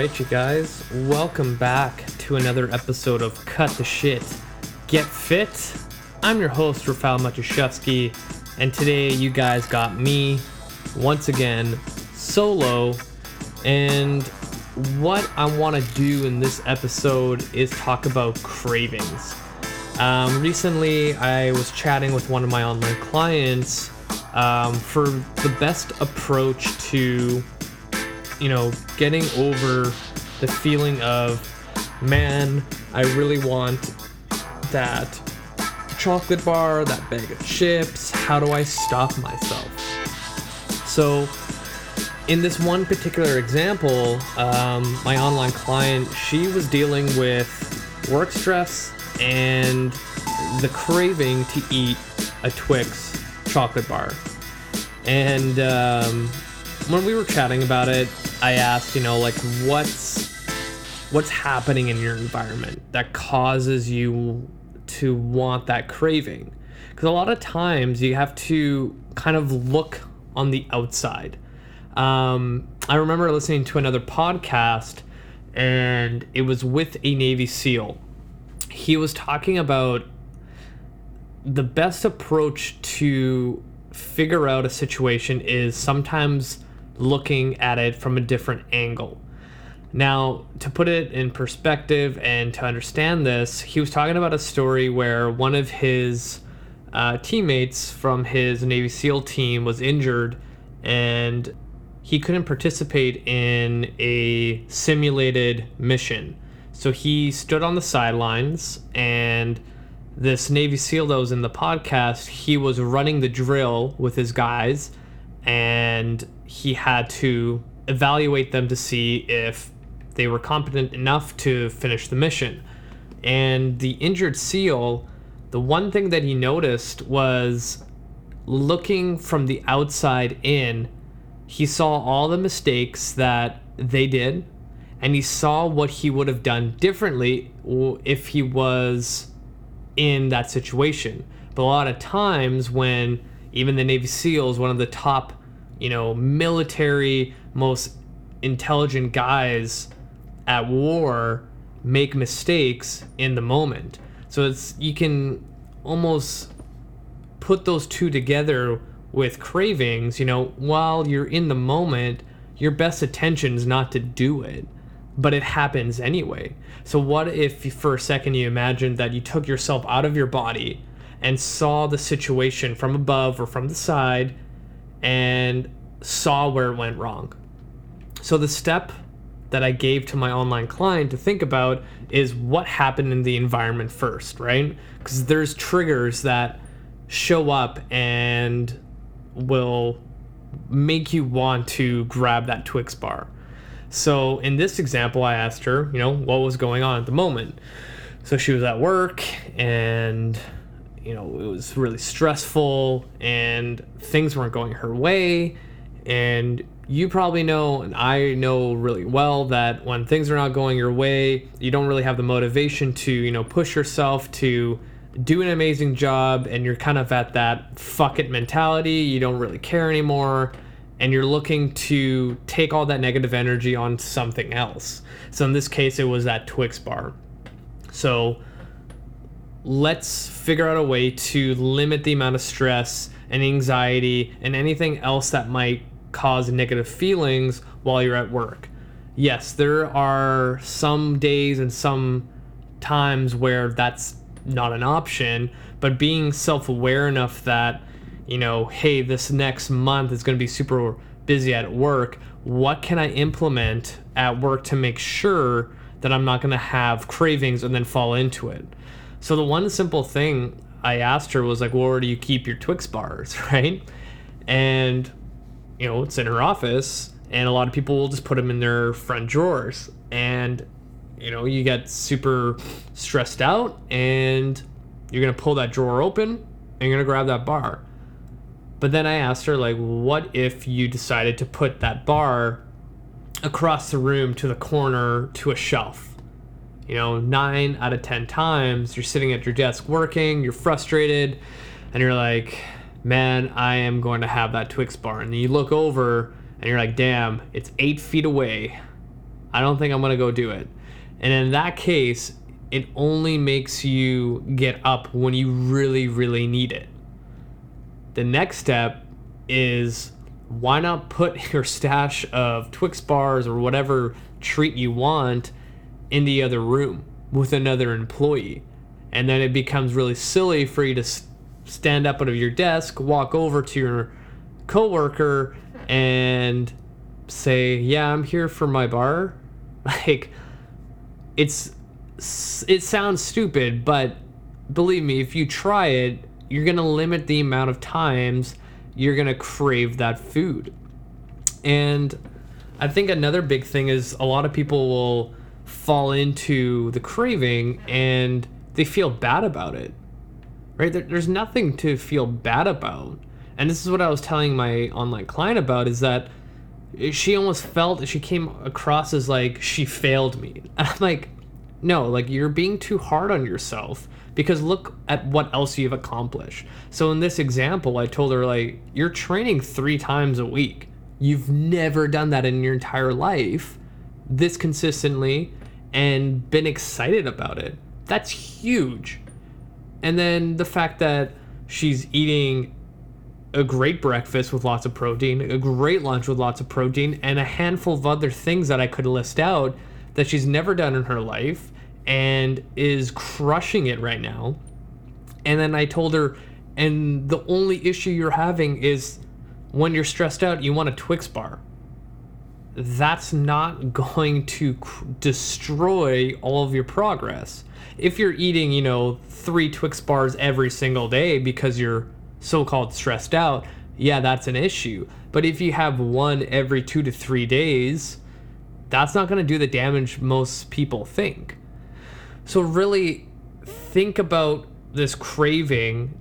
right, you guys. Welcome back to another episode of Cut the Shit, Get Fit. I'm your host, Rafael Matuszewski, and today you guys got me once again solo. And what I want to do in this episode is talk about cravings. Um, recently, I was chatting with one of my online clients um, for the best approach to you know, getting over the feeling of, man, I really want that chocolate bar, that bag of chips. How do I stop myself? So, in this one particular example, um, my online client, she was dealing with work stress and the craving to eat a Twix chocolate bar. And um, when we were chatting about it, I asked, you know, like what's what's happening in your environment that causes you to want that craving? Because a lot of times you have to kind of look on the outside. Um, I remember listening to another podcast, and it was with a Navy SEAL. He was talking about the best approach to figure out a situation is sometimes looking at it from a different angle. Now, to put it in perspective and to understand this, he was talking about a story where one of his uh, teammates from his Navy SEAL team was injured and he couldn't participate in a simulated mission. So he stood on the sidelines and this Navy SEAL that was in the podcast, he was running the drill with his guys and he had to evaluate them to see if they were competent enough to finish the mission. And the injured SEAL, the one thing that he noticed was looking from the outside in, he saw all the mistakes that they did, and he saw what he would have done differently if he was in that situation. But a lot of times, when even the Navy SEALs, one of the top you know, military, most intelligent guys at war make mistakes in the moment. So it's you can almost put those two together with cravings, you know, while you're in the moment, your best attention is not to do it, but it happens anyway. So what if for a second you imagined that you took yourself out of your body and saw the situation from above or from the side and saw where it went wrong. So the step that I gave to my online client to think about is what happened in the environment first, right? Because there's triggers that show up and will make you want to grab that Twix bar. So in this example, I asked her, you know, what was going on at the moment. So she was at work and you know, it was really stressful and things weren't going her way. And you probably know, and I know really well, that when things are not going your way, you don't really have the motivation to, you know, push yourself to do an amazing job. And you're kind of at that fuck it mentality. You don't really care anymore. And you're looking to take all that negative energy on something else. So in this case, it was that Twix bar. So let's figure out a way to limit the amount of stress and anxiety and anything else that might cause negative feelings while you're at work. Yes, there are some days and some times where that's not an option, but being self aware enough that, you know, hey, this next month is going to be super busy at work. What can I implement at work to make sure that I'm not going to have cravings and then fall into it? So the one simple thing I asked her was like, well, where do you keep your Twix bars, right? And, you know, it's in her office, and a lot of people will just put them in their front drawers. And, you know, you get super stressed out, and you're to pull that drawer open, and you're to grab that bar. But then I asked her, like, what if you decided to put that bar across the room to the corner to a shelf? You know, nine out of 10 times you're sitting at your desk working, you're frustrated, and you're like, man, I am going to have that Twix bar. And you look over and you're like, damn, it's eight feet away. I don't think I'm going to go do it. And in that case, it only makes you get up when you really, really need it. The next step is why not put your stash of Twix bars or whatever treat you want in the other room with another employee? And then it becomes really silly for you to stand up out of your desk, walk over to your coworker, and say, "Yeah, I'm here for my bar." Like, it's it sounds stupid, but believe me, if you try it, you're gonna limit the amount of times you're gonna crave that food. And I think another big thing is a lot of people will fall into the craving and they feel bad about it. Right? There, there's nothing to feel bad about. And this is what I was telling my online client about is that she almost felt she came across as like she failed me. And I'm like, no, like you're being too hard on yourself because look at what else you've accomplished. So in this example, I told her like you're training 3 times a week. You've never done that in your entire life this consistently and been excited about it. That's huge. And then the fact that she's eating a great breakfast with lots of protein, a great lunch with lots of protein, and a handful of other things that I could list out that she's never done in her life and is crushing it right now. And then I told her, and the only issue you're having is when you're stressed out, you want a Twix bar. That's not going to destroy all of your progress. If you're eating, you know, three Twix bars every single day because you're so called stressed out, yeah, that's an issue. But if you have one every two to three days, that's not going to do the damage most people think. So, really think about this craving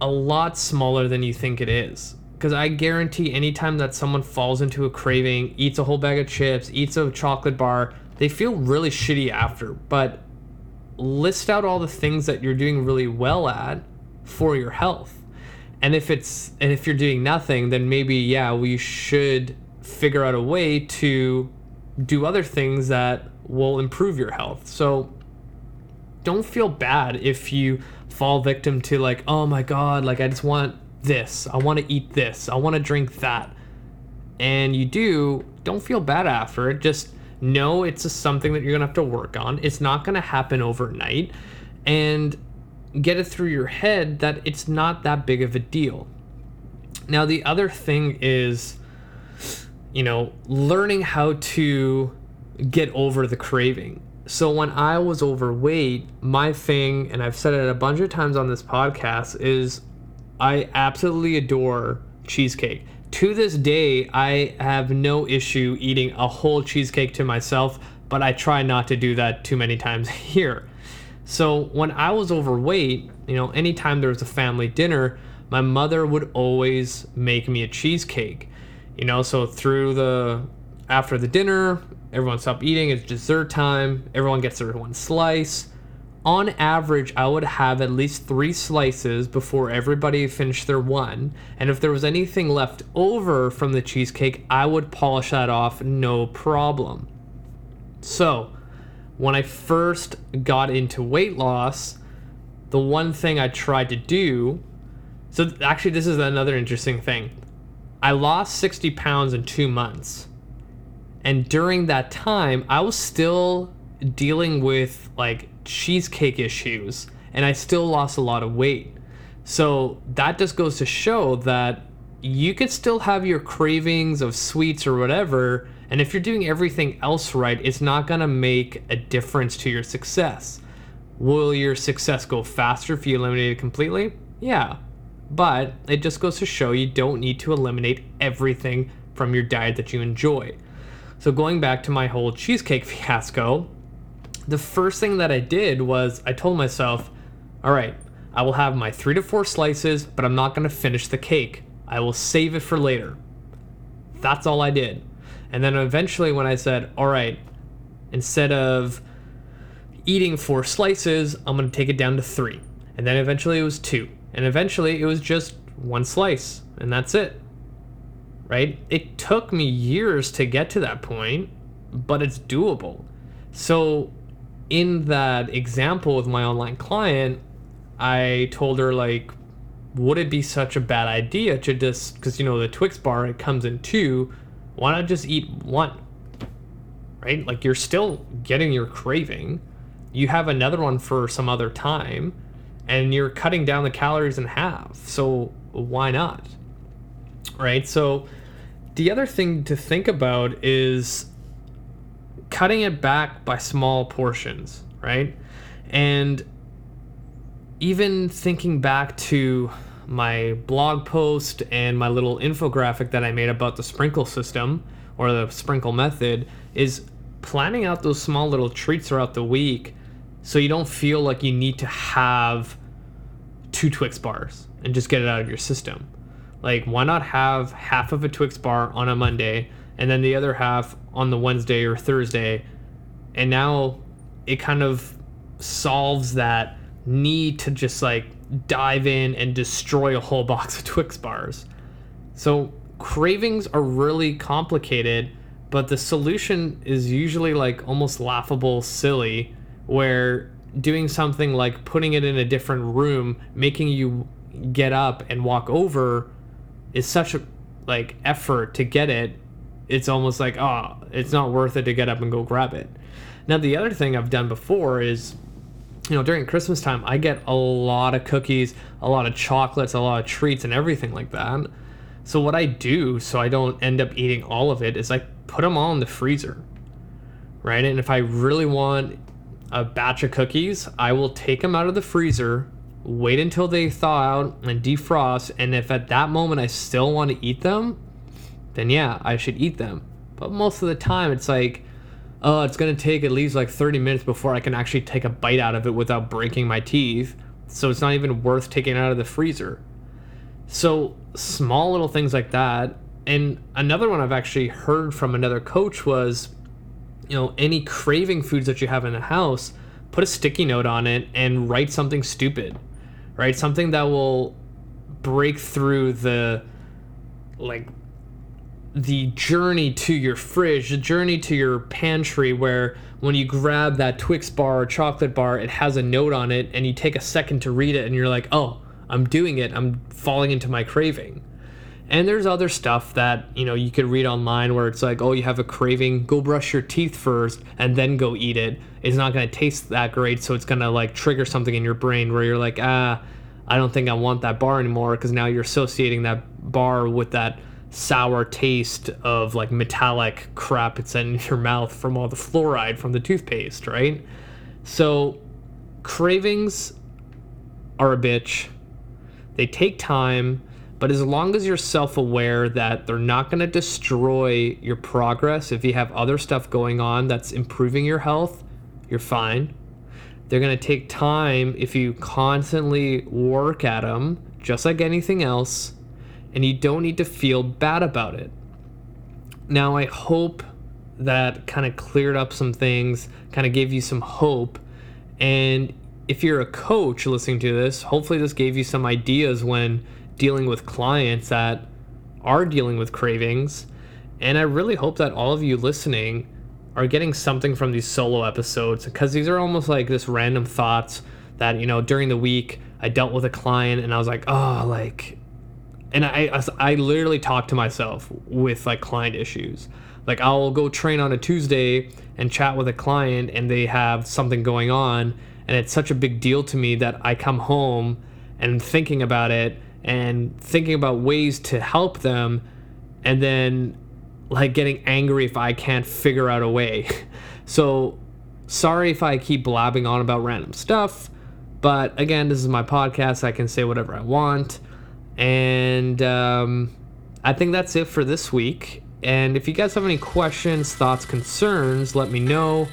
a lot smaller than you think it is. Because I guarantee anytime that someone falls into a craving, eats a whole bag of chips, eats a chocolate bar, they feel really shitty after. But list out all the things that you're doing really well at for your health. And if it's and if you're doing nothing, then maybe yeah, we should figure out a way to do other things that will improve your health. So don't feel bad if you fall victim to like, oh my god, like I just want this. I want to eat this. I want to drink that. And you do, don't feel bad after it. Just know it's something that you're going to have to work on. It's not going to happen overnight. And get it through your head that it's not that big of a deal. Now, the other thing is, you know, learning how to get over the craving. So, when I was overweight, my thing, and I've said it a bunch of times on this podcast, is I absolutely adore cheesecake. To this day, I have no issue eating a whole cheesecake to myself, but I try not to do that too many times a year. So when I was overweight, you know, anytime there was a family dinner, my mother would always make me a cheesecake. You know, so through the after the dinner, everyone stopped eating, it's dessert time, everyone gets their one slice. On average, I would have at least three slices before everybody finished their one. And if there was anything left over from the cheesecake, I would polish that off no problem. So, when I first got into weight loss, the one thing I tried to do. So, actually, this is another interesting thing. I lost 60 pounds in two months. And during that time, I was still dealing with like cheesecake issues and I still lost a lot of weight. So, that just goes to show that you could still have your cravings of sweets or whatever and if you're doing everything else right, it's not to make a difference to your success. Will your success go faster if you eliminate it completely? Yeah. But it just goes to show you don't need to eliminate everything from your diet that you enjoy. So, going back to my whole cheesecake fiasco, the first thing that I did was I told myself, all right, I will have my three to four slices, but I'm not going to finish the cake. I will save it for later. That's all I did. And then eventually, when I said, all right, instead of eating four slices, I'm going to take it down to three. And then eventually it was two. And eventually it was just one slice, and that's it. Right? It took me years to get to that point, but it's doable. So, in that example with my online client, I told her, like, would it be such a bad idea to just, because, you know, the Twix bar, it comes in two, why not just eat one? Right? Like, you're still getting your craving. You have another one for some other time, and you're cutting down the calories in half. So, why not? Right? So, the other thing to think about is cutting it back by small portions, right? And even thinking back to my blog post and my little infographic that I made about the sprinkle system or the sprinkle method is planning out those small little treats throughout the week so you don't feel like you need to have two Twix bars and just get it out of your system. Like, why not have half of a Twix bar on a Monday and then the other half on the Wednesday or Thursday? And now it kind of solves that need to just like dive in and destroy a whole box of Twix bars. So, cravings are really complicated, but the solution is usually like almost laughable, silly, where doing something like putting it in a different room, making you get up and walk over is such a like effort to get it it's almost like oh it's not worth it to get up and go grab it. Now the other thing i've done before is you know during christmas time i get a lot of cookies a lot of chocolates a lot of treats and everything like that. So what i do so i don't end up eating all of it is i put them all in the freezer right? And if i really want a batch of cookies i will take them out of the freezer wait until they thaw out and defrost and if at that moment i still want to eat them then yeah i should eat them. But most of the time it's like oh it's to take at least like 30 minutes before i can actually take a bite out of it without breaking my teeth. So it's not even worth taking out of the freezer. So small little things like that. And another one i've actually heard from another coach was you know any craving foods that you have in the house put a sticky note on it and write something stupid. Right? Something that will break through the like the journey to your fridge, the journey to your pantry, where when you grab that Twix bar or chocolate bar, it has a note on it, and you take a second to read it, and you're like, oh, I'm doing it. I'm falling into my craving. And there's other stuff that, you know, you could read online where it's like, oh, you have a craving, go brush your teeth first and then go eat it. It's not going to taste that great, so it's going to like trigger something in your brain where you're like, ah, I don't think I want that bar anymore because now you're associating that bar with that sour taste of like metallic crap it's in your mouth from all the fluoride from the toothpaste, right? So cravings are a bitch. They take time but as long as you're self aware that they're not going to destroy your progress, if you have other stuff going on that's improving your health, you're fine. They're going to take time if you constantly work at them, just like anything else, and you don't need to feel bad about it. Now, I hope that kind of cleared up some things, kind of gave you some hope. And if you're a coach listening to this, hopefully this gave you some ideas when dealing with clients that are dealing with cravings. And I really hope that all of you listening are getting something from these solo episodes because these are almost like this random thoughts that, you know, during the week I dealt with a client and I was like, oh, like, and I, I literally talk to myself with like client issues. Like I'll go train on a Tuesday and chat with a client and they have something going on and it's such a big deal to me that I come home and thinking about it and thinking about ways to help them and then like getting angry if I can't figure out a way. so sorry if I keep blabbing on about random stuff, but again, this is my podcast. I can say whatever I want. And um, I think that's it for this week. And if you guys have any questions, thoughts, concerns, let me know.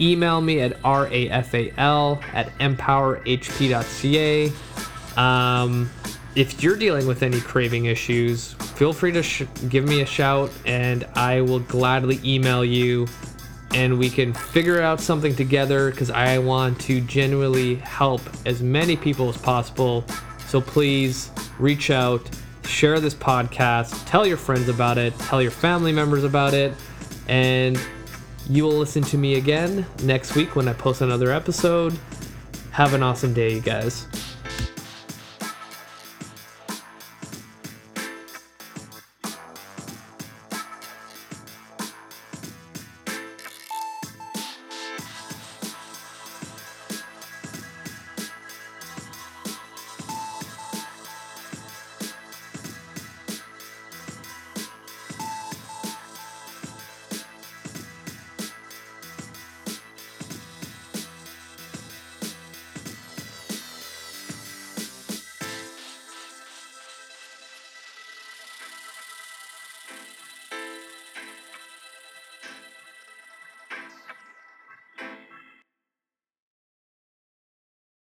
Email me at rafal at empowerhp.ca. Um, if you're dealing with any craving issues, feel free to sh- give me a shout and I will gladly email you and we can figure out something together because I want to genuinely help as many people as possible. So please reach out, share this podcast, tell your friends about it, tell your family members about it, and You will listen to me again next week when I post another episode. Have an awesome day, you guys.